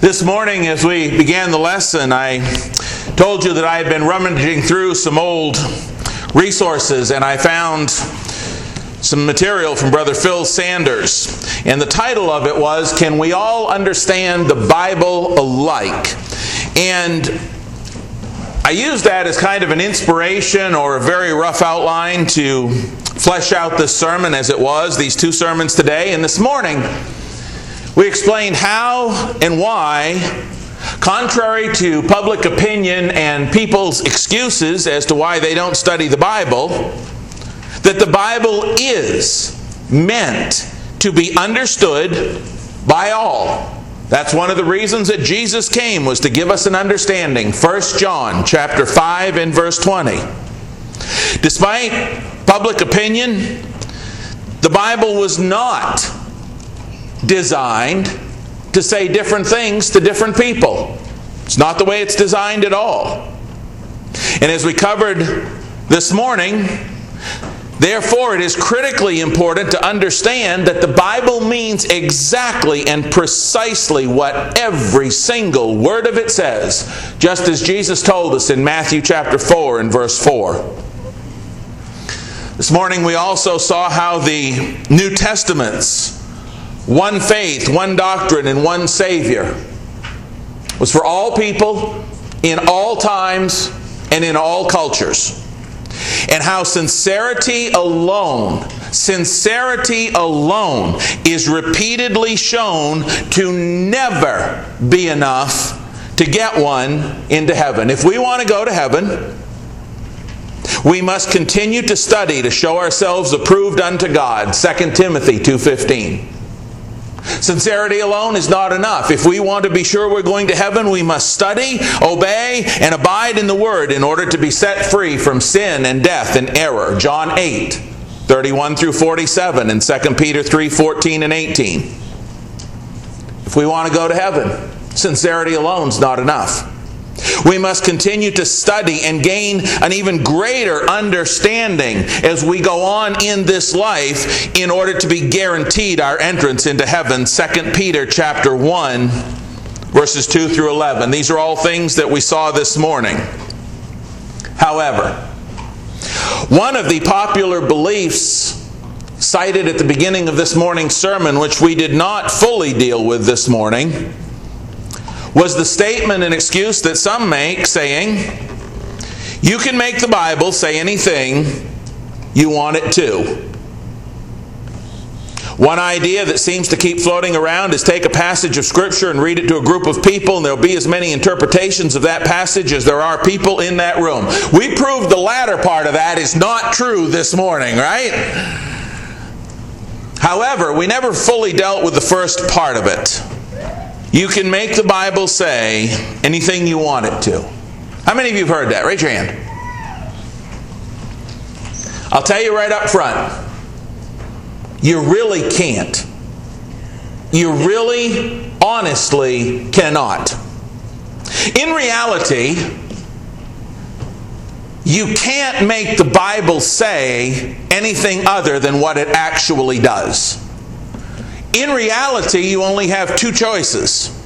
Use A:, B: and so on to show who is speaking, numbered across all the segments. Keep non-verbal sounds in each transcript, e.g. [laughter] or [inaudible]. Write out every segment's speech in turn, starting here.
A: This morning, as we began the lesson, I told you that I had been rummaging through some old resources and I found some material from Brother Phil Sanders. And the title of it was Can We All Understand the Bible Alike? And I used that as kind of an inspiration or a very rough outline to flesh out this sermon as it was, these two sermons today. And this morning, we explained how and why, contrary to public opinion and people's excuses as to why they don't study the Bible, that the Bible is meant to be understood by all. That's one of the reasons that Jesus came was to give us an understanding. 1 John chapter 5 and verse 20. Despite public opinion, the Bible was not designed to say different things to different people. It's not the way it's designed at all. And as we covered this morning, therefore it is critically important to understand that the Bible means exactly and precisely what every single word of it says, just as Jesus told us in Matthew chapter 4 and verse 4. This morning we also saw how the New Testaments one faith, one doctrine, and one Savior was for all people, in all times, and in all cultures. And how sincerity alone, sincerity alone is repeatedly shown to never be enough to get one into heaven. If we want to go to heaven, we must continue to study to show ourselves approved unto God. 2 Timothy 2:15. Sincerity alone is not enough. If we want to be sure we're going to heaven, we must study, obey, and abide in the Word in order to be set free from sin and death and error. John 8, 31 through 47, and 2 Peter 3, 14 and 18. If we want to go to heaven, sincerity alone is not enough. We must continue to study and gain an even greater understanding as we go on in this life in order to be guaranteed our entrance into heaven. 2 Peter chapter 1 verses 2 through 11. These are all things that we saw this morning. However, one of the popular beliefs cited at the beginning of this morning's sermon, which we did not fully deal with this morning, was the statement and excuse that some make saying, You can make the Bible say anything you want it to. One idea that seems to keep floating around is take a passage of Scripture and read it to a group of people, and there'll be as many interpretations of that passage as there are people in that room. We proved the latter part of that is not true this morning, right? However, we never fully dealt with the first part of it. You can make the Bible say anything you want it to. How many of you have heard that? Raise your hand. I'll tell you right up front. You really can't. You really, honestly cannot. In reality, you can't make the Bible say anything other than what it actually does. In reality, you only have two choices.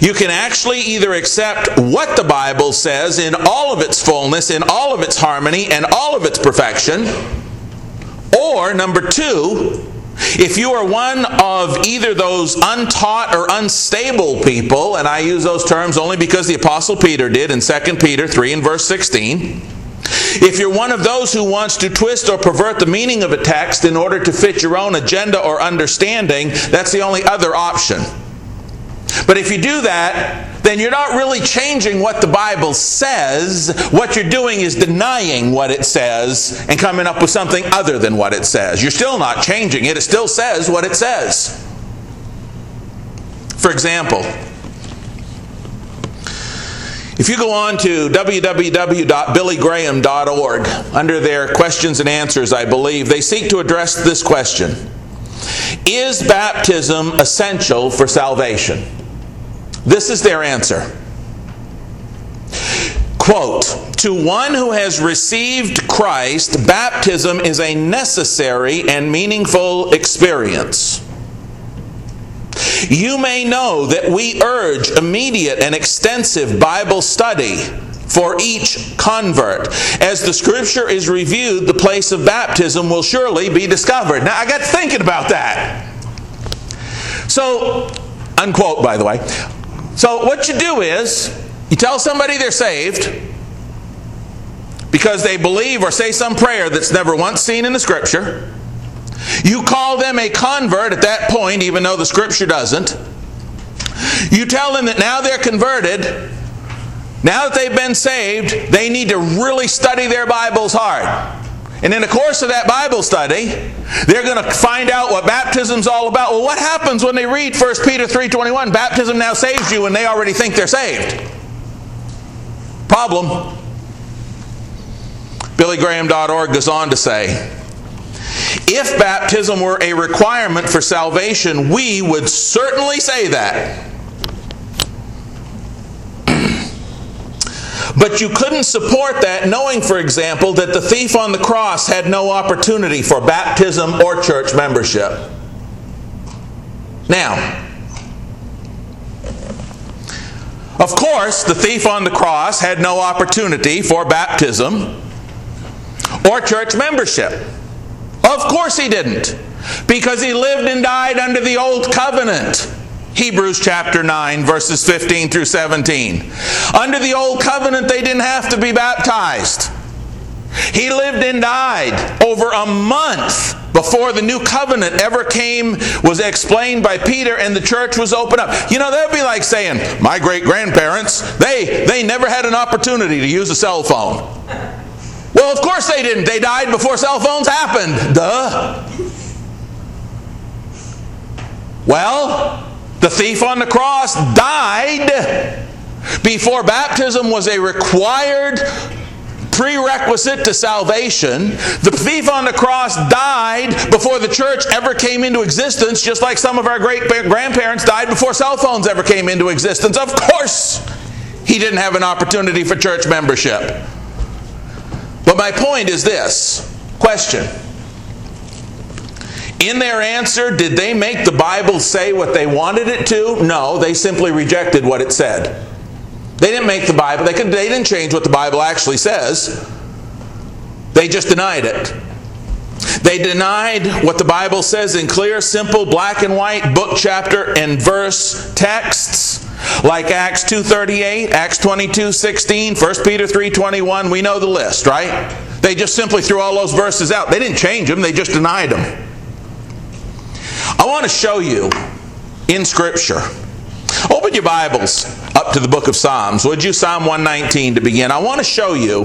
A: You can actually either accept what the Bible says in all of its fullness, in all of its harmony, and all of its perfection, or number two, if you are one of either those untaught or unstable people, and I use those terms only because the Apostle Peter did in 2 Peter 3 and verse 16, if you're one of those who wants to twist or pervert the meaning of a text in order to fit your own agenda or understanding, that's the only other option. But if you do that, then you're not really changing what the Bible says. What you're doing is denying what it says and coming up with something other than what it says. You're still not changing it, it still says what it says. For example, if you go on to www.billygraham.org, under their questions and answers, I believe, they seek to address this question Is baptism essential for salvation? This is their answer. Quote, to one who has received Christ, baptism is a necessary and meaningful experience. You may know that we urge immediate and extensive Bible study for each convert. As the scripture is reviewed, the place of baptism will surely be discovered. Now, I got thinking about that. So, unquote, by the way. So, what you do is you tell somebody they're saved because they believe or say some prayer that's never once seen in the scripture. You call them a convert at that point, even though the scripture doesn't. You tell them that now they're converted, now that they've been saved, they need to really study their Bibles hard. And in the course of that Bible study, they're going to find out what baptism's all about. Well, what happens when they read 1 Peter 3:21, baptism now saves you and they already think they're saved? Problem. BillyGraham.org goes on to say, if baptism were a requirement for salvation, we would certainly say that. But you couldn't support that knowing, for example, that the thief on the cross had no opportunity for baptism or church membership. Now, of course, the thief on the cross had no opportunity for baptism or church membership. Of course he didn't, because he lived and died under the old covenant. Hebrews chapter 9, verses 15 through 17. Under the old covenant, they didn't have to be baptized. He lived and died over a month before the new covenant ever came, was explained by Peter, and the church was opened up. You know, that'd be like saying, My great grandparents, they, they never had an opportunity to use a cell phone. Well, of course they didn't. They died before cell phones happened. Duh. Well, the thief on the cross died before baptism was a required prerequisite to salvation. The thief on the cross died before the church ever came into existence, just like some of our great grandparents died before cell phones ever came into existence. Of course, he didn't have an opportunity for church membership. But my point is this question in their answer, did they make the Bible say what they wanted it to? No, they simply rejected what it said. They didn't make the Bible, they, could, they didn't change what the Bible actually says. They just denied it. They denied what the Bible says in clear, simple, black and white book, chapter, and verse texts like Acts 2:38, Acts 22:16, 1 Peter 3:21, we know the list, right? They just simply threw all those verses out. They didn't change them, they just denied them. I want to show you in Scripture. Open your Bibles up to the book of Psalms. Would you? Psalm 119 to begin. I want to show you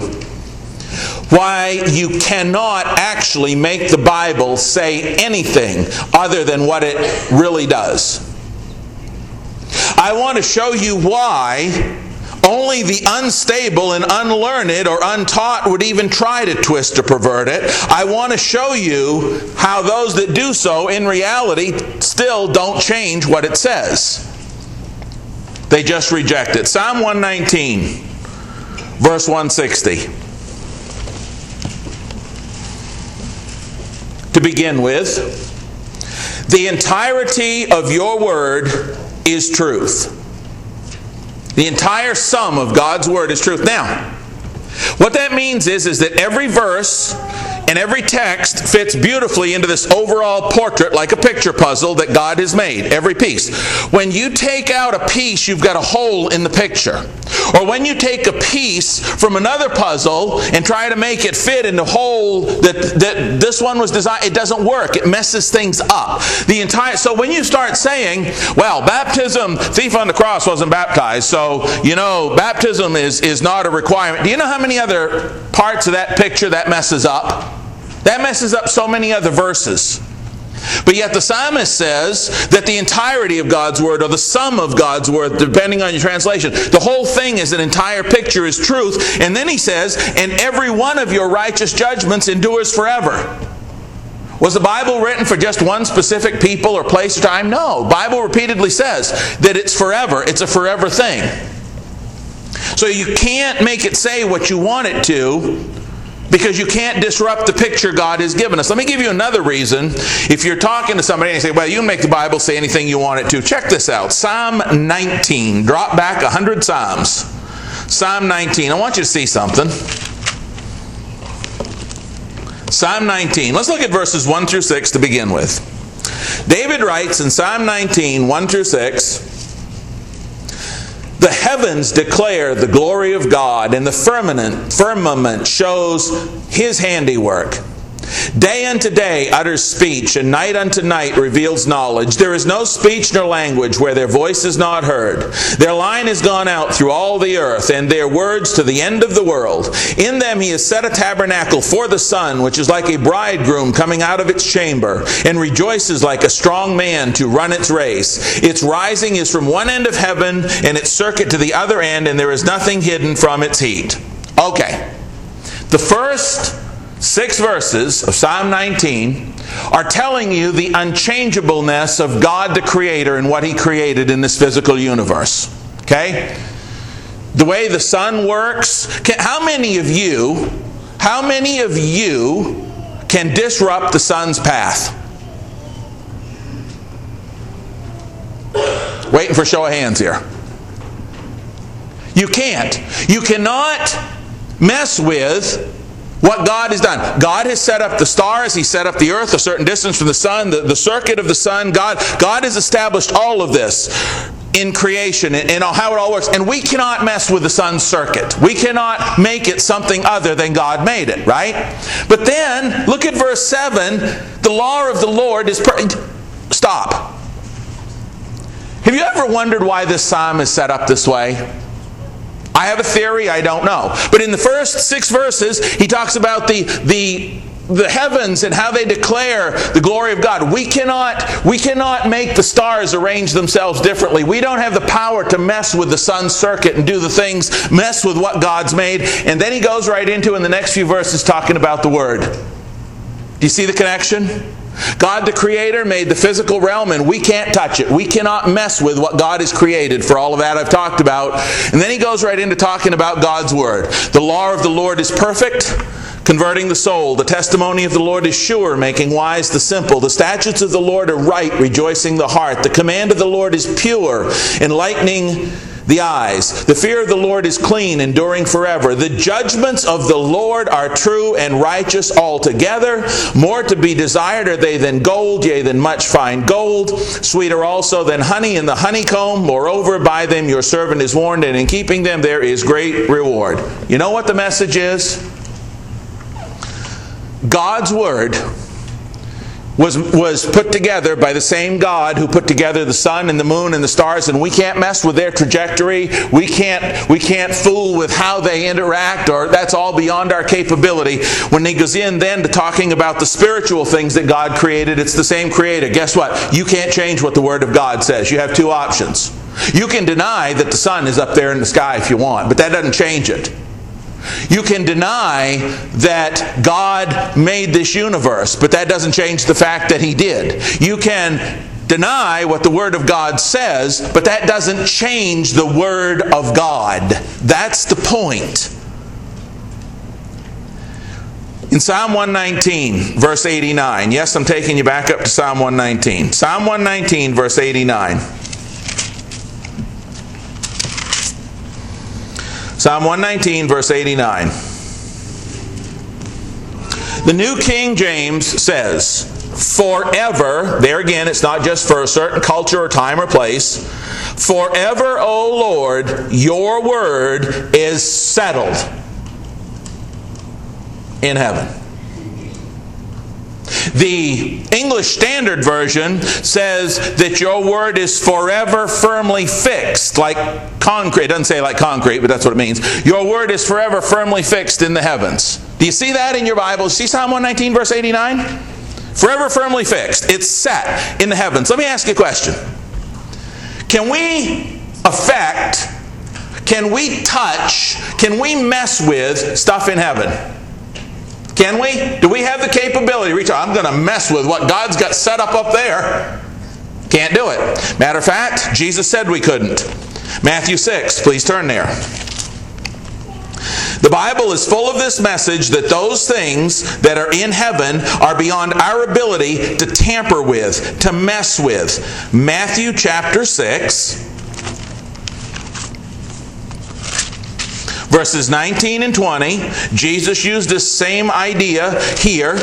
A: why you cannot actually make the Bible say anything other than what it really does. I want to show you why only the unstable and unlearned or untaught would even try to twist or pervert it. I want to show you how those that do so in reality still don't change what it says. They just reject it. Psalm 119, verse 160. To begin with, the entirety of your word is truth. The entire sum of God's word is truth. Now, what that means is, is that every verse and every text fits beautifully into this overall portrait like a picture puzzle that God has made, every piece. When you take out a piece, you've got a hole in the picture. Or when you take a piece from another puzzle and try to make it fit in the hole that, that this one was designed, it doesn't work. It messes things up. The entire so when you start saying, well, baptism, thief on the cross wasn't baptized, so you know, baptism is, is not a requirement. Do you know how many other parts of that picture that messes up? That messes up so many other verses. But yet the psalmist says that the entirety of God's word, or the sum of God's word, depending on your translation, the whole thing is an entire picture, is truth. And then he says, and every one of your righteous judgments endures forever. Was the Bible written for just one specific people or place or time? No. Bible repeatedly says that it's forever. It's a forever thing. So you can't make it say what you want it to because you can't disrupt the picture God has given us. Let me give you another reason. If you're talking to somebody and you say, well, you can make the Bible say anything you want it to, check this out Psalm 19. Drop back 100 Psalms. Psalm 19. I want you to see something. Psalm 19. Let's look at verses 1 through 6 to begin with. David writes in Psalm 19, 1 through 6. The heavens declare the glory of God, and the firmament, firmament shows his handiwork. Day unto day utters speech, and night unto night reveals knowledge. There is no speech nor language where their voice is not heard. Their line is gone out through all the earth, and their words to the end of the world. In them he has set a tabernacle for the sun, which is like a bridegroom coming out of its chamber, and rejoices like a strong man to run its race. Its rising is from one end of heaven, and its circuit to the other end, and there is nothing hidden from its heat. Okay. The first six verses of Psalm 19 are telling you the unchangeableness of God the Creator and what He created in this physical universe. Okay? The way the sun works. How many of you, how many of you can disrupt the sun's path? Waiting for show of hands here. You can't. You cannot mess with what God has done. God has set up the stars, He set up the earth a certain distance from the sun, the, the circuit of the sun. God, God has established all of this in creation and, how it all works. And we cannot mess with the sun's circuit. We cannot make it something other than God made it, right? But then, look at verse 7. The law of the Lord is. Per- Stop. Have you ever wondered why this psalm is set up this way? I have a theory, I don't know. But in the first six verses, he talks about the, the, the heavens and how they declare the glory of God. We cannot, we cannot make the stars arrange themselves differently. We don't have the power to mess with the sun's circuit and do the things, mess with what God's made. And then he goes right into in the next few verses talking about the Word. Do you see the connection? God the Creator made the physical realm and we can't touch it. We cannot mess with what God has created for all of that I've talked about. And then he goes right into talking about God's Word. The law of the Lord is perfect, converting the soul. The testimony of the Lord is sure, making wise the simple. The statutes of the Lord are right, rejoicing the heart. The command of the Lord is pure, enlightening the eyes. The fear of the Lord is clean, enduring forever. The judgments of the Lord are true and righteous altogether. More to be desired are they than gold, yea, than much fine gold. Sweeter also than honey in the honeycomb. Moreover, by them your servant is warned, and in keeping them there is great reward. You know what the message is? God's Word was, was put together by the same God who put together the sun and the moon and the stars, and we can't mess with their trajectory. We can't, we can't fool with how they interact, or that's all beyond our capability. When he goes in then to talking about the spiritual things that God created, it's the same creator. Guess what? You can't change what the Word of God says. You have two options. You can deny that the sun is up there in the sky if you want, but that doesn't change it. You can deny that God made this universe, but that doesn't change the fact that He did. You can deny what the Word of God says, but that doesn't change the Word of God. That's the point. In Psalm 119, verse 89, yes, I'm taking you back up to Psalm 119. Psalm 119, verse 89. Psalm 119, verse 89. The New King James says, Forever, there again, it's not just for a certain culture or time or place. Forever, O Lord, your word is settled in heaven. The English Standard Version says that your word is forever firmly fixed, like concrete. It doesn't say like concrete, but that's what it means. Your word is forever firmly fixed in the heavens. Do you see that in your Bible? See Psalm 119, verse 89? Forever firmly fixed. It's set in the heavens. Let me ask you a question. Can we affect, can we touch, can we mess with stuff in heaven? Can we? Do we have the capability to reach out? I'm going to mess with what God's got set up up there. Can't do it. Matter of fact, Jesus said we couldn't. Matthew 6, please turn there. The Bible is full of this message that those things that are in heaven are beyond our ability to tamper with, to mess with. Matthew chapter 6. Verses 19 and 20, Jesus used this same idea here.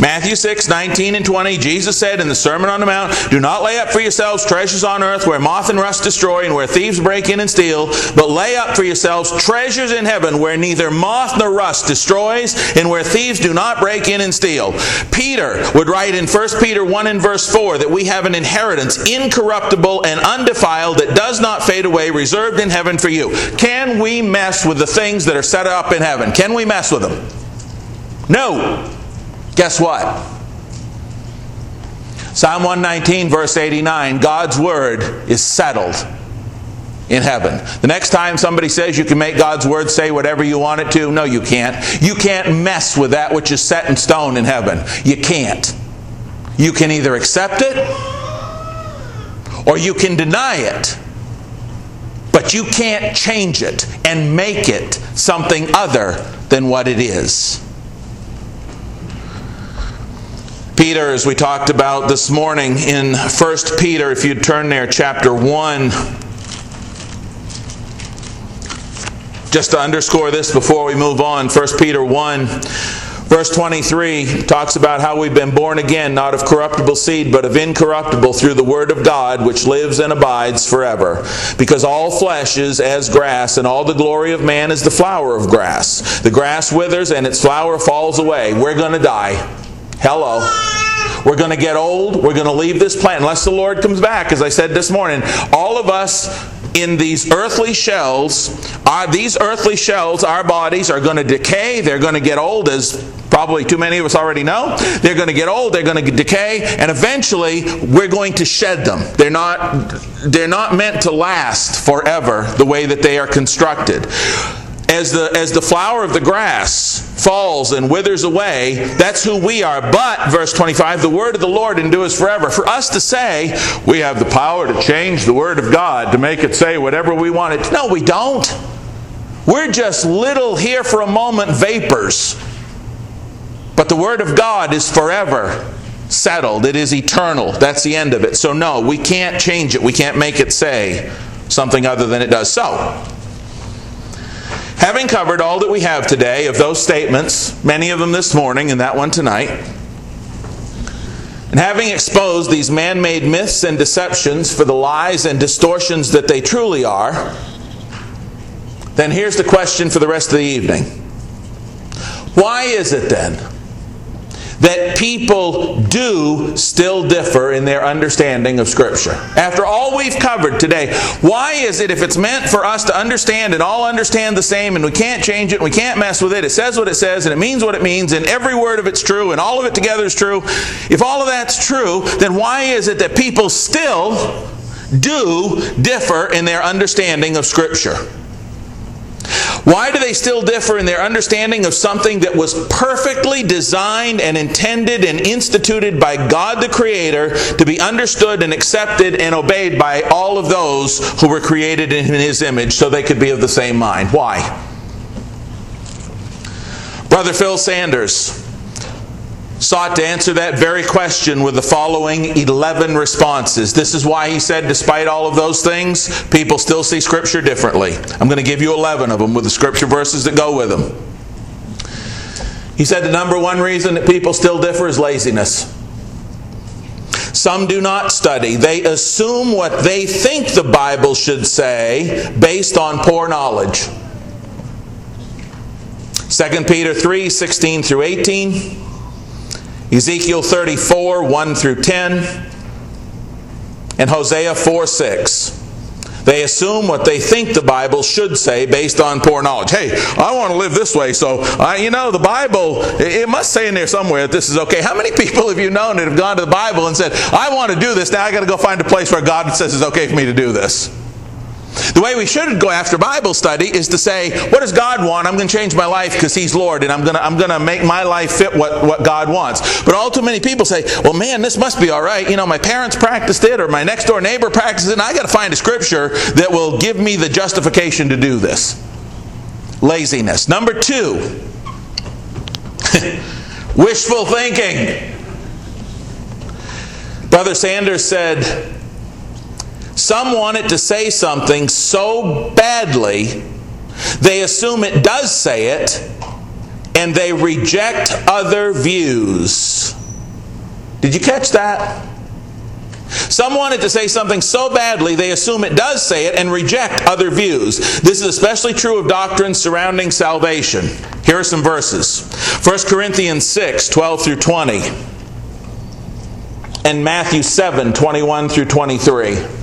A: Matthew 6, 19 and 20, Jesus said in the Sermon on the Mount, Do not lay up for yourselves treasures on earth where moth and rust destroy and where thieves break in and steal, but lay up for yourselves treasures in heaven where neither moth nor rust destroys and where thieves do not break in and steal. Peter would write in 1 Peter 1 and verse 4 that we have an inheritance incorruptible and undefiled that does not fade away, reserved in heaven for you. Can we mess with the things that are set up in heaven. Can we mess with them? No. Guess what? Psalm 119, verse 89 God's word is settled in heaven. The next time somebody says you can make God's word say whatever you want it to, no, you can't. You can't mess with that which is set in stone in heaven. You can't. You can either accept it or you can deny it. But you can't change it and make it something other than what it is. Peter, as we talked about this morning in 1 Peter, if you turn there, chapter 1. Just to underscore this before we move on, 1 Peter 1 Verse 23 talks about how we've been born again, not of corruptible seed, but of incorruptible through the Word of God, which lives and abides forever. Because all flesh is as grass, and all the glory of man is the flower of grass. The grass withers and its flower falls away. We're going to die. Hello. We're going to get old. We're going to leave this planet unless the Lord comes back. As I said this morning, all of us in these earthly shells, are these earthly shells, our bodies are going to decay, they're going to get old, as probably too many of us already know. They're going to get old, they're going to decay, and eventually we're going to shed them. They're not, they're not meant to last forever the way that they are constructed as the, as the flower of the grass falls and withers away, that's who we are. But, verse 25, the word of the Lord endures forever. For us to say we have the power to change the word of God, to make it say whatever we want it. No, we don't. We're just little here for a moment vapors. But the word of God is forever settled, it is eternal. That's the end of it. So, no, we can't change it. We can't make it say something other than it does. So, Having covered all that we have today of those statements, many of them this morning and that one tonight, and having exposed these man made myths and deceptions for the lies and distortions that they truly are, then here's the question for the rest of the evening. Why is it then that people do still differ in their understanding of Scripture. After all we've covered today, why is it if it's meant for us to understand and all understand the same and we can't change it and we can't mess with it, it says what it says and it means what it means and every word of it's true and all of it together is true, if all of that's true, then why is it that people still do differ in their understanding of Scripture? Why do they still differ in their understanding of something that was perfectly designed and intended and instituted by God the Creator to be understood and accepted and obeyed by all of those who were created in His image so they could be of the same mind? Why? Brother Phil Sanders sought to answer that very question with the following 11 responses. This is why he said, despite all of those things, people still see Scripture differently. I'm going to give you 11 of them with the Scripture verses that go with them. He said the number one reason that people still differ is laziness. Some do not study. They assume what they think the Bible should say based on poor knowledge. 2 Peter 3 16 through 18. Ezekiel 34, 1 through 10, and Hosea 4, 6. They assume what they think the Bible should say based on poor knowledge. Hey, I want to live this way, so I, you know the Bible. It must say in there somewhere that this is okay. How many [laughs] people have you known that have gone to the Bible and said, "I want to do this now. I got to go find a place where God says it's okay for me to do this"? The way we should go after Bible study is to say, what does God want? I'm going to change my life because He's Lord, and I'm going to, I'm going to make my life fit what, what God wants. But all too many people say, well, man, this must be all right. You know, my parents practiced it, or my next door neighbor practiced it, and I got to find a scripture that will give me the justification to do this. laziness. Number two, [laughs] wishful thinking. Brother Sanders said, Some wanted to say something so badly, they assume it does say it, and they reject other views. Did you catch that? Some wanted to say something so badly they assume it does say it and reject other views. This is especially true of doctrines surrounding salvation. Here are some verses 1 Corinthians 6 12 through 20, and Matthew 7 21 through 23.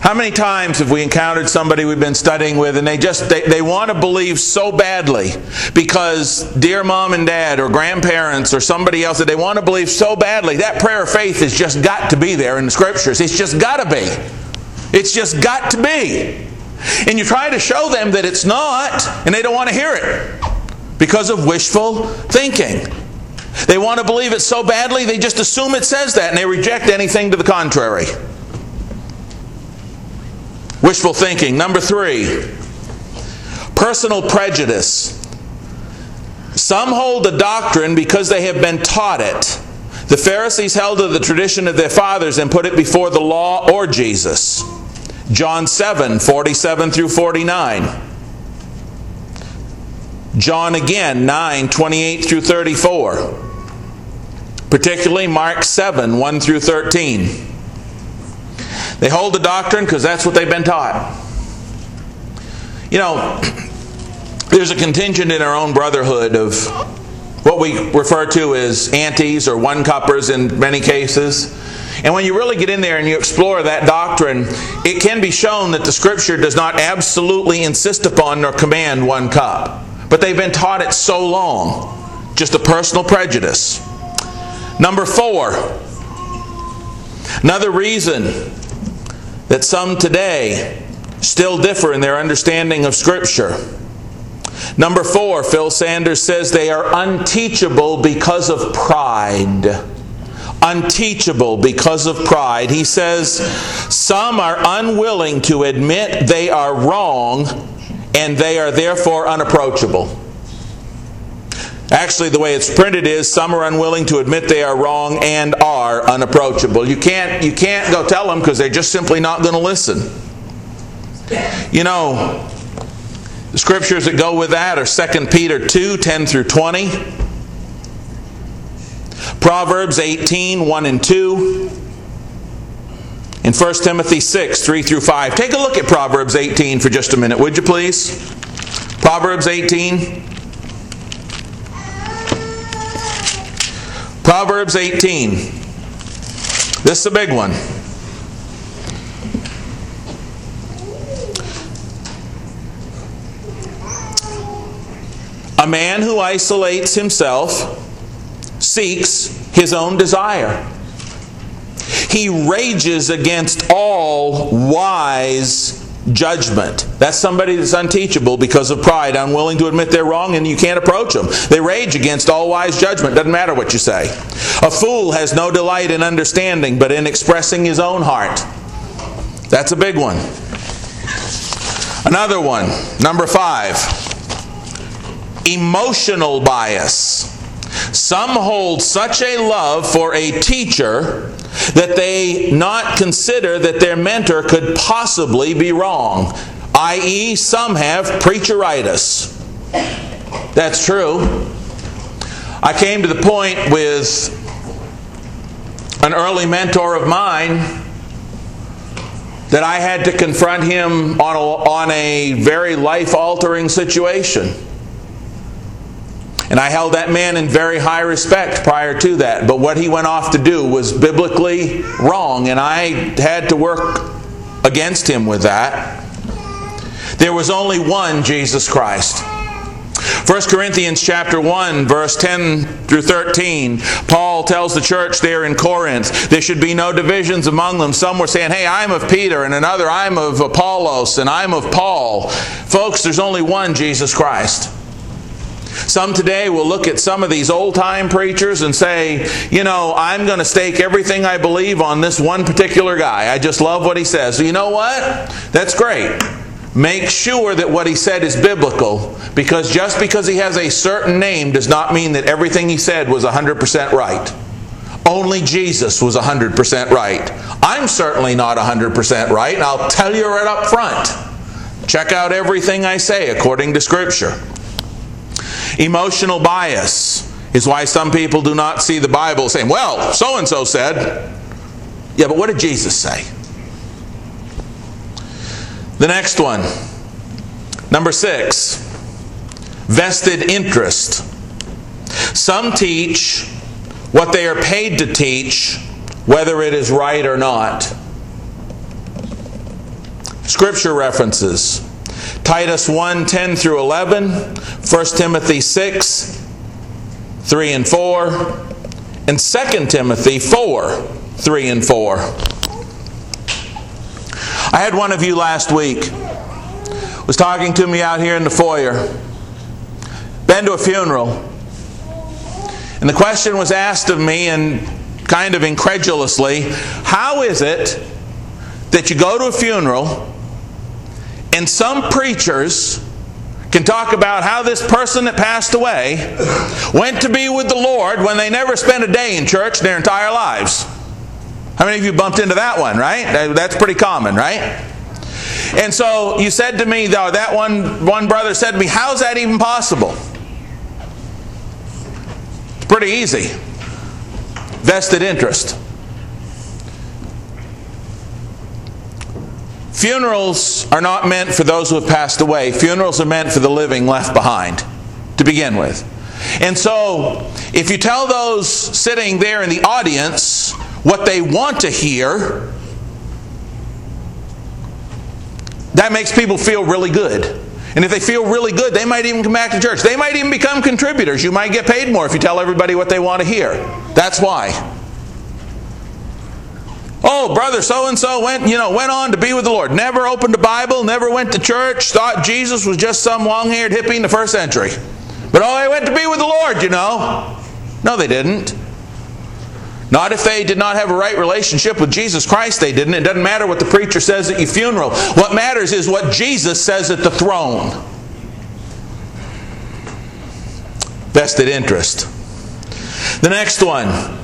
A: How many times have we encountered somebody we've been studying with and they just they, they want to believe so badly because dear mom and dad or grandparents or somebody else that they want to believe so badly that prayer of faith has just got to be there in the scriptures. It's just got to be. It's just got to be. And you try to show them that it's not and they don't want to hear it because of wishful thinking. They want to believe it so badly they just assume it says that and they reject anything to the contrary. Wishful thinking. Number three, personal prejudice. Some hold the doctrine because they have been taught it. The Pharisees held to the tradition of their fathers and put it before the law or Jesus. John 7 47 through 49. John again 9 28 through 34. Particularly Mark 7 1 through 13. They hold the doctrine because that's what they've been taught. You know, [clears throat] there's a contingent in our own brotherhood of what we refer to as antis or one cuppers in many cases. And when you really get in there and you explore that doctrine, it can be shown that the Scripture does not absolutely insist upon nor command one cup. But they've been taught it so long. Just a personal prejudice. Number four, another reason that some today still differ in their understanding of Scripture. Number four, Phil Sanders says they are unteachable because of pride. Unteachable because of pride. He says some are unwilling to admit they are wrong and they are therefore unapproachable. Actually, the way it's printed is some are unwilling to admit they are wrong and are unapproachable. You can't, you can't go tell them because they're just simply not going to listen. You know, the scriptures that go with that are 2 Peter 2 10 through 20, Proverbs 18 1 and 2, and 1 Timothy 6 3 through 5. Take a look at Proverbs 18 for just a minute, would you please? Proverbs 18 Proverbs 18. This is a big one. A man who isolates himself seeks his own desire. He rages against all wise judgment. That's somebody that's unteachable because of pride, unwilling to admit they're wrong, and you can't approach them. They rage against all wise judgment. Doesn't matter what you say. A fool has no delight in understanding, but in expressing his own heart. That's a big one. Another one, number five emotional bias. Some hold such a love for a teacher that they not consider that their mentor could possibly be wrong, i.e., some have preacheritis. That's true. I came to the point with an early mentor of mine that I had to confront him on a, on a very life altering situation. And I held that man in very high respect prior to that. But what he went off to do was biblically wrong, and I had to work against him with that. There was only one Jesus Christ. 1 Corinthians chapter 1 verse 10 through 13 Paul tells the church there in Corinth there should be no divisions among them some were saying hey I'm of Peter and another I'm of Apollos and I'm of Paul folks there's only one Jesus Christ some today will look at some of these old time preachers and say, you know, I'm going to stake everything I believe on this one particular guy. I just love what he says. You know what? That's great. make sure that what he said is biblical because just because he has a certain name does not mean that everything he said was 100% right. Only Jesus was 100% right. I'm certainly not 100% right, and I'll tell you right up front. Check out everything I say according to Scripture. Emotional bias is why some people do not see the Bible saying, well, so and so said. Yeah, but what did Jesus say? The next one, number six, vested interest. Some teach what they are paid to teach, whether it is right or not. Scripture references Titus 1 10 through 11, 1 Timothy 6 3 and 4, and 2 Timothy 4 3 and 4. I had one of you last week was talking to me out here in the foyer. Been to a funeral. And the question was asked of me and kind of incredulously, how is it that you go to a funeral and some preachers can talk about how this person that passed away went to be with the Lord when they never spent a day in church their entire lives? How many of you bumped into that one, right? That's pretty common, right? And so you said to me, though, that one, one brother said to me, How's that even possible? It's pretty easy. Vested interest. Funerals are not meant for those who have passed away. Funerals are meant for the living left behind to begin with. And so, if you tell those sitting there in the audience what they want to hear, that makes people feel really good. And if they feel really good, they might even come back to church. They might even become contributors. You might get paid more if you tell everybody what they want to hear. That's why. Oh, brother so and so went, you know, went on to be with the Lord. Never opened a Bible, never went to church, thought Jesus was just some long-haired hippie in the first century. But oh, they went to be with the Lord, you know. No, they didn't. Not if they did not have a right relationship with Jesus Christ, they didn't. It doesn't matter what the preacher says at your funeral. What matters is what Jesus says at the throne. Vested interest. The next one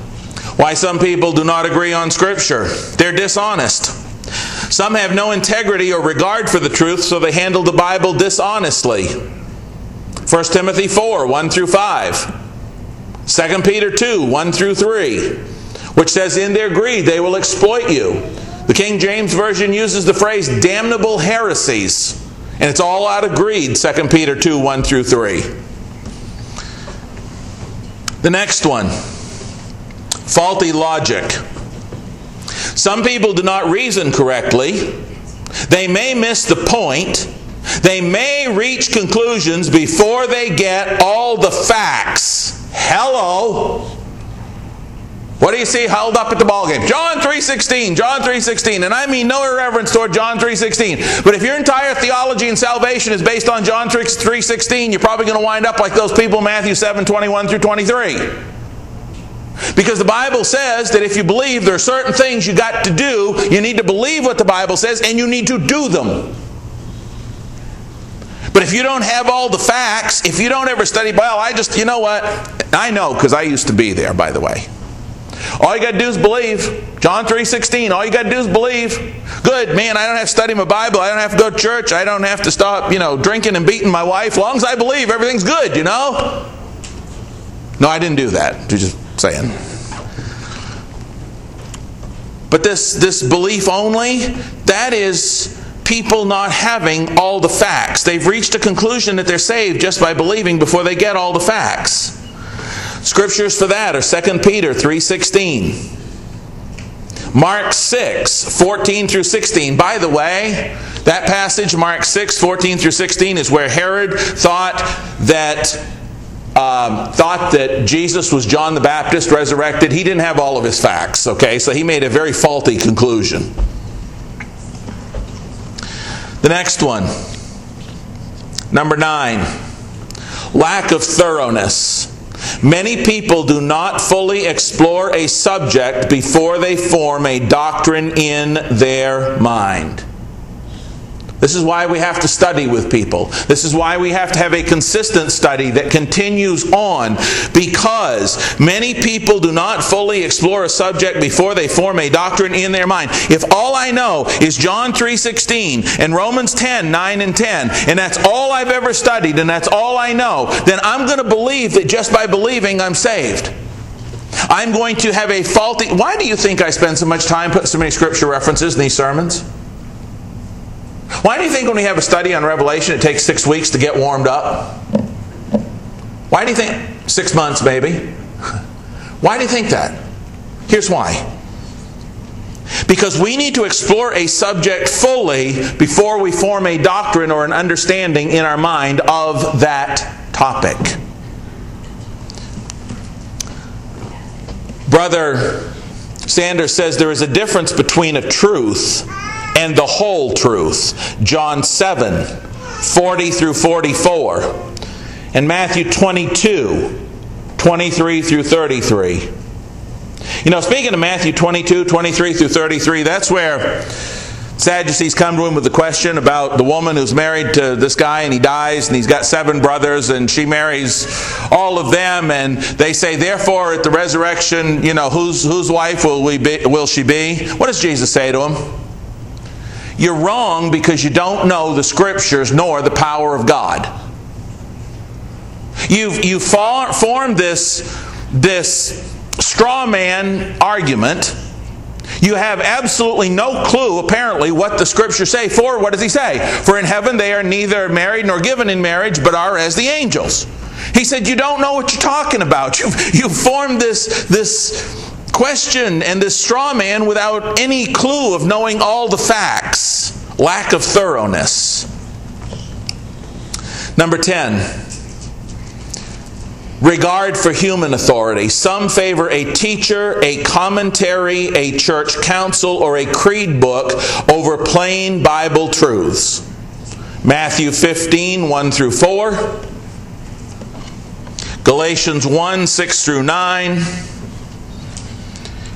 A: why some people do not agree on Scripture. They're dishonest. Some have no integrity or regard for the truth, so they handle the Bible dishonestly. 1 Timothy 4 1 through 5. 2 Peter 2 1 through 3 which says, In their greed they will exploit you. The King James Version uses the phrase damnable heresies, and it's all out of greed, 2 Peter 2 1 through 3. The next one faulty logic. Some people do not reason correctly. They may miss the point. They may reach conclusions before they get all the facts. Hello. What do you see held up at the ball game? John 3:16, John 3:16. And I mean no irreverence toward John 3:16. But if your entire theology and salvation is based on John 3:16, you're probably going to wind up like those people Matthew 7:21 through 23. Because the Bible says that if you believe there are certain things you got to do, you need to believe what the Bible says and you need to do them. But if you don't have all the facts, if you don't ever study, well, I just, you know what? I know because I used to be there, by the way. All you got to do is believe. John 3:16. All you got to do is believe. Good, man, I don't have to study my Bible. I don't have to go to church. I don't have to stop, you know, drinking and beating my wife. As long as I believe, everything's good, you know? No, I didn't do that. Just saying. But this this belief only, that is people not having all the facts. They've reached a conclusion that they're saved just by believing before they get all the facts. Scriptures for that are 2 Peter 3:16. Mark 6, 14 through 16. By the way, that passage, Mark 6, 14 through 16, is where Herod thought that um, thought that Jesus was John the Baptist resurrected. He didn't have all of his facts, okay? So he made a very faulty conclusion. The next one, number nine, lack of thoroughness. Many people do not fully explore a subject before they form a doctrine in their mind. This is why we have to study with people. This is why we have to have a consistent study that continues on because many people do not fully explore a subject before they form a doctrine in their mind. If all I know is John 3:16 and Romans 10, 9 and 10, and that's all I've ever studied and that's all I know, then I'm going to believe that just by believing I'm saved. I'm going to have a faulty Why do you think I spend so much time putting so many scripture references in these sermons? Why do you think when we have a study on Revelation, it takes six weeks to get warmed up? Why do you think? Six months, maybe. [laughs] Why do you think that? Here's why. Because we need to explore a subject fully before we form a doctrine or an understanding in our mind of that topic. Brother Sanders says there is a difference between a truth and the whole truth. John 7, 40 through 44. And Matthew 22, 23 through 33. You know, speaking of Matthew 22, 23 through 33, that's where Sadducees come to him with the question about the woman who's married to this guy and he dies and he's got seven brothers and she marries all of them and they say, therefore, at the resurrection, you know, whose, whose wife will, we be, will she be? What does Jesus say to him? You're wrong because you don't know the scriptures nor the power of God. You've, you've formed this, this straw man argument. You have absolutely no clue, apparently, what the scriptures say. For what does he say? For in heaven they are neither married nor given in marriage, but are as the angels. He said, You don't know what you're talking about. [laughs] You've, you've formed this, this question and this straw man without any clue of knowing all the facts. Lack of thoroughness. Number 10 regard for human authority. Some favor a teacher, a commentary, a church council, or a creed book over plain Bible truths. Matthew 15, 1 through 4. Galatians 1, 6 through 9.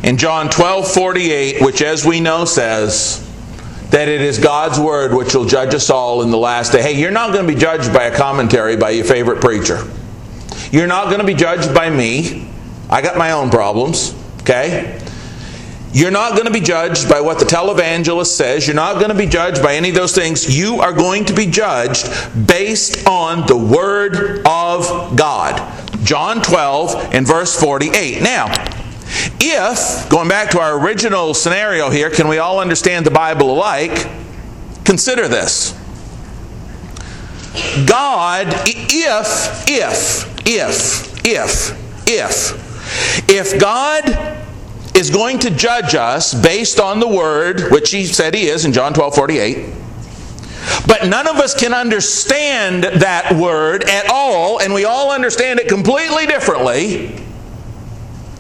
A: In John 12 48, which as we know says, that it is God's word which will judge us all in the last day. Hey, you're not going to be judged by a commentary by your favorite preacher. You're not going to be judged by me. I got my own problems, okay? You're not going to be judged by what the televangelist says. You're not going to be judged by any of those things. You are going to be judged based on the Word of God. John 12 and verse 48. Now, if, going back to our original scenario here, can we all understand the Bible alike? Consider this. God, if, if, if, if, if, if God is going to judge us based on the word, which he said he is in John 12 48, but none of us can understand that word at all, and we all understand it completely differently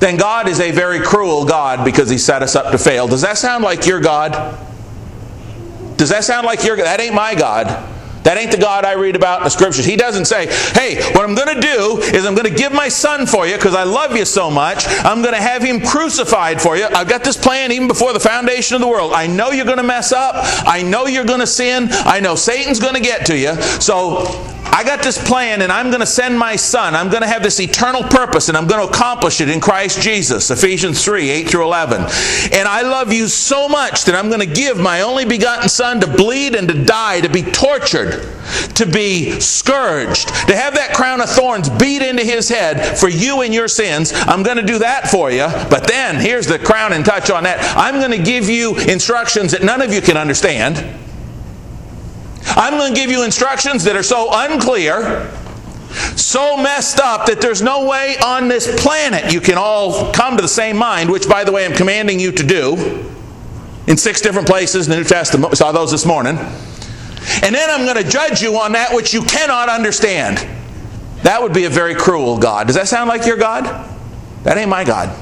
A: then God is a very cruel God because He set us up to fail. Does that sound like your God? Does that sound like your God? That ain't my God. That ain't the God I read about in the scriptures. He doesn't say, hey, what I'm going to do is I'm going to give my son for you because I love you so much. I'm going to have him crucified for you. I've got this plan even before the foundation of the world. I know you're going to mess up. I know you're going to sin. I know Satan's going to get to you. So I got this plan and I'm going to send my son. I'm going to have this eternal purpose and I'm going to accomplish it in Christ Jesus. Ephesians 3 8 through 11. And I love you so much that I'm going to give my only begotten son to bleed and to die, to be tortured, to be scourged, to have that crown of thorns beat into his head for you and your sins. I'm going to do that for you. But then here's the crown and touch on that. I'm going to give you instructions that none of you can understand. I'm going to give you instructions that are so unclear, so messed up that there's no way on this planet you can all come to the same mind, which, by the way, I'm commanding you to do in six different places in the New Testament. We saw those this morning. And then I'm going to judge you on that which you cannot understand. That would be a very cruel God. Does that sound like your God? That ain't my God.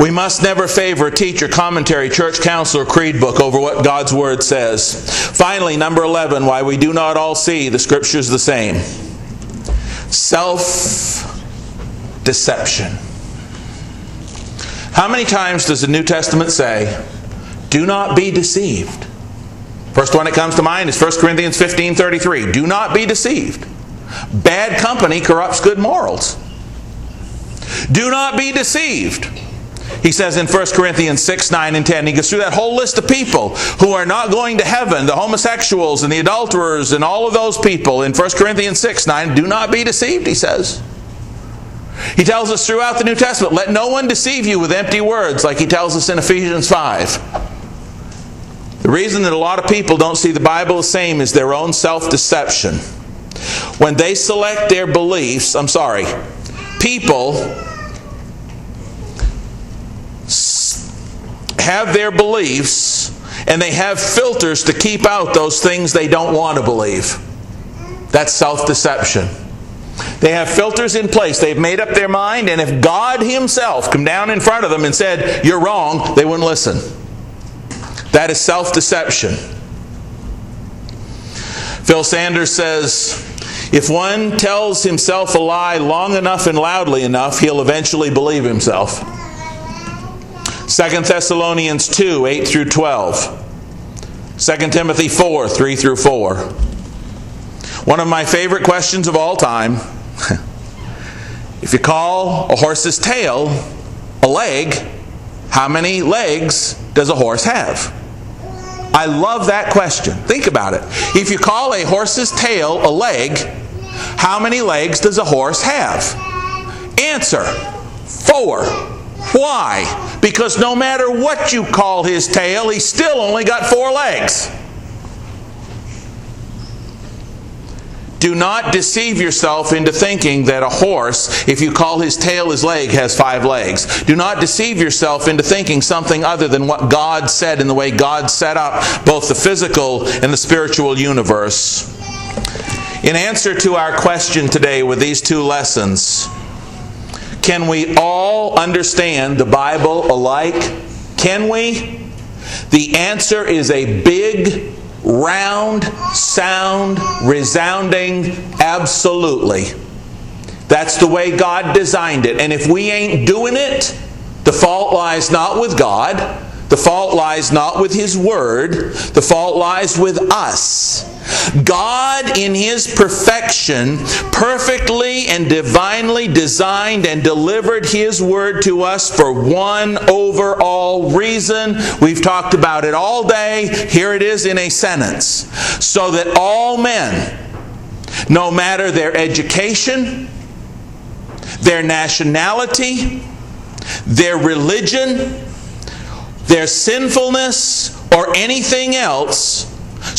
A: We must never favor teacher, commentary, church council, or creed book over what God's Word says. Finally, number 11, why we do not all see the Scriptures the same self deception. How many times does the New Testament say, do not be deceived? First one that comes to mind is 1 Corinthians 15 33. Do not be deceived. Bad company corrupts good morals. Do not be deceived. He says in 1 Corinthians 6, 9, and 10, he goes through that whole list of people who are not going to heaven the homosexuals and the adulterers and all of those people in 1 Corinthians 6, 9. Do not be deceived, he says. He tells us throughout the New Testament, let no one deceive you with empty words, like he tells us in Ephesians 5. The reason that a lot of people don't see the Bible the same is their own self deception. When they select their beliefs, I'm sorry, people have their beliefs and they have filters to keep out those things they don't want to believe. That's self deception. They have filters in place. They've made up their mind, and if God Himself come down in front of them and said, You're wrong, they wouldn't listen. That is self deception. Phil Sanders says, if one tells himself a lie long enough and loudly enough, he'll eventually believe himself. 2 Thessalonians 2 8 through 12. 2 Timothy 4 3 through 4. One of my favorite questions of all time [laughs] if you call a horse's tail a leg, how many legs does a horse have? I love that question. Think about it. If you call a horse's tail a leg, how many legs does a horse have? Answer four. Why? Because no matter what you call his tail, he's still only got four legs. Do not deceive yourself into thinking that a horse, if you call his tail his leg, has five legs. Do not deceive yourself into thinking something other than what God said in the way God set up both the physical and the spiritual universe. In answer to our question today with these two lessons, can we all understand the Bible alike? Can we? The answer is a big round, sound, resounding, absolutely. That's the way God designed it. And if we ain't doing it, the fault lies not with God. The fault lies not with His Word, the fault lies with us. God, in His perfection, perfectly and divinely designed and delivered His Word to us for one overall reason. We've talked about it all day. Here it is in a sentence. So that all men, no matter their education, their nationality, their religion, their sinfulness, or anything else,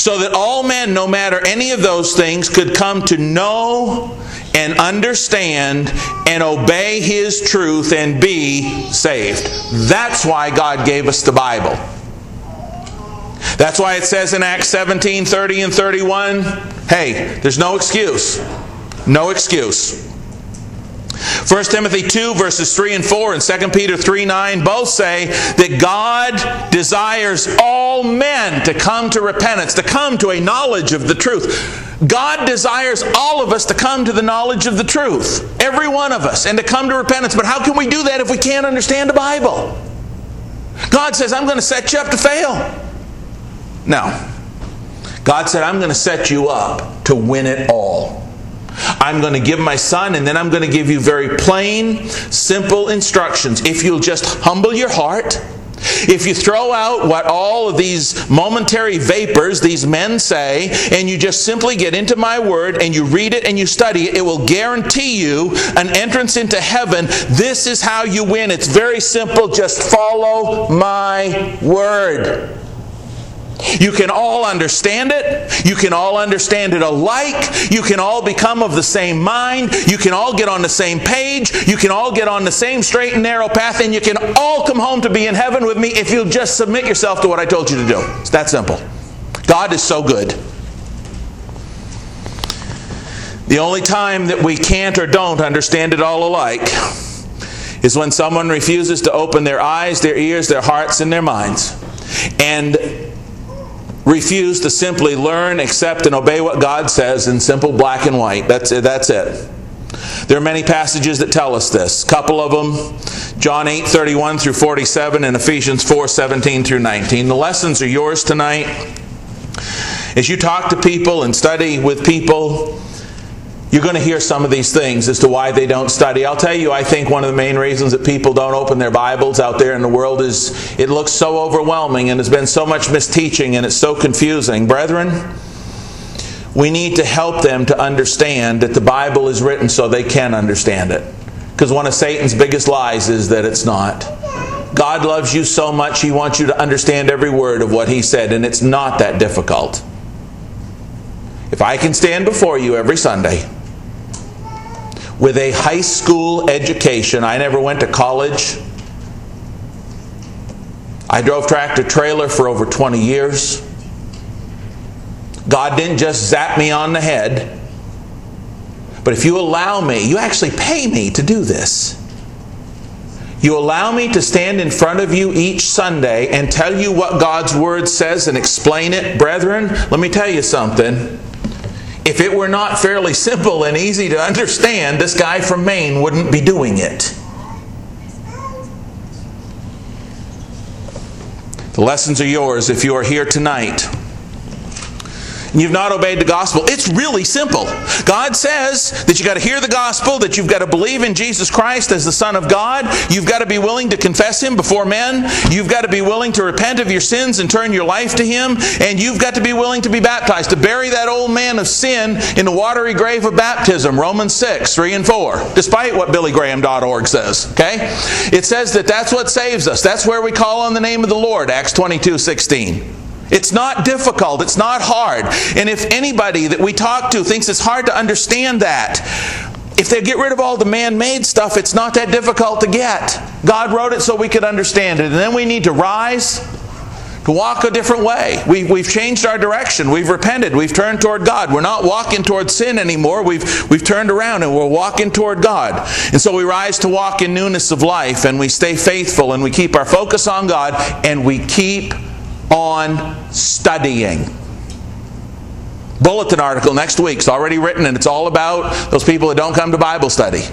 A: so that all men, no matter any of those things, could come to know and understand and obey His truth and be saved. That's why God gave us the Bible. That's why it says in Acts 17 30 and 31 hey, there's no excuse. No excuse. 1 Timothy 2, verses 3 and 4, and 2 Peter 3 9 both say that God desires all men to come to repentance, to come to a knowledge of the truth. God desires all of us to come to the knowledge of the truth, every one of us, and to come to repentance. But how can we do that if we can't understand the Bible? God says, I'm going to set you up to fail. No. God said, I'm going to set you up to win it all. I'm going to give my son, and then I'm going to give you very plain, simple instructions. If you'll just humble your heart, if you throw out what all of these momentary vapors these men say, and you just simply get into my word and you read it and you study it, it will guarantee you an entrance into heaven. This is how you win. It's very simple. Just follow my word. You can all understand it. You can all understand it alike. You can all become of the same mind. You can all get on the same page. You can all get on the same straight and narrow path. And you can all come home to be in heaven with me if you'll just submit yourself to what I told you to do. It's that simple. God is so good. The only time that we can't or don't understand it all alike is when someone refuses to open their eyes, their ears, their hearts, and their minds. And refuse to simply learn, accept, and obey what God says in simple black and white. That's it. That's it. There are many passages that tell us this. A couple of them, John 8, 31 through 47, and Ephesians 4, 17 through 19. The lessons are yours tonight. As you talk to people and study with people, you're going to hear some of these things as to why they don't study. I'll tell you, I think one of the main reasons that people don't open their Bibles out there in the world is it looks so overwhelming and there's been so much misteaching and it's so confusing. Brethren, we need to help them to understand that the Bible is written so they can understand it. Because one of Satan's biggest lies is that it's not. God loves you so much, He wants you to understand every word of what He said, and it's not that difficult. If I can stand before you every Sunday with a high school education. I never went to college. I drove tractor trailer for over 20 years. God didn't just zap me on the head. But if you allow me, you actually pay me to do this. You allow me to stand in front of you each Sunday and tell you what God's Word says and explain it, brethren. Let me tell you something. If it were not fairly simple and easy to understand, this guy from Maine wouldn't be doing it. The lessons are yours if you are here tonight you've not obeyed the gospel, it's really simple. God says that you've got to hear the gospel, that you've got to believe in Jesus Christ as the Son of God. You've got to be willing to confess Him before men. You've got to be willing to repent of your sins and turn your life to Him. And you've got to be willing to be baptized, to bury that old man of sin in the watery grave of baptism. Romans 6, 3 and 4. Despite what BillyGraham.org says. Okay? It says that that's what saves us. That's where we call on the name of the Lord. Acts 22, 16. It's not difficult, it's not hard. And if anybody that we talk to thinks it's hard to understand that, if they get rid of all the man made stuff, it's not that difficult to get. God wrote it so we could understand it. And then we need to rise to walk a different way. We, we've changed our direction. We've repented. We've turned toward God. We're not walking toward sin anymore. We've, we've turned around and we're walking toward God. And so we rise to walk in newness of life and we stay faithful and we keep our focus on God and we keep on studying. Bulletin article next week. It's already written and it's all about those people that don't come to Bible study.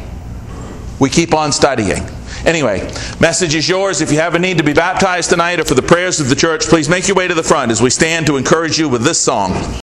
A: We keep on studying. Anyway, message is yours. If you have a need to be baptized tonight or for the prayers of the church, please make your way to the front as we stand to encourage you with this song.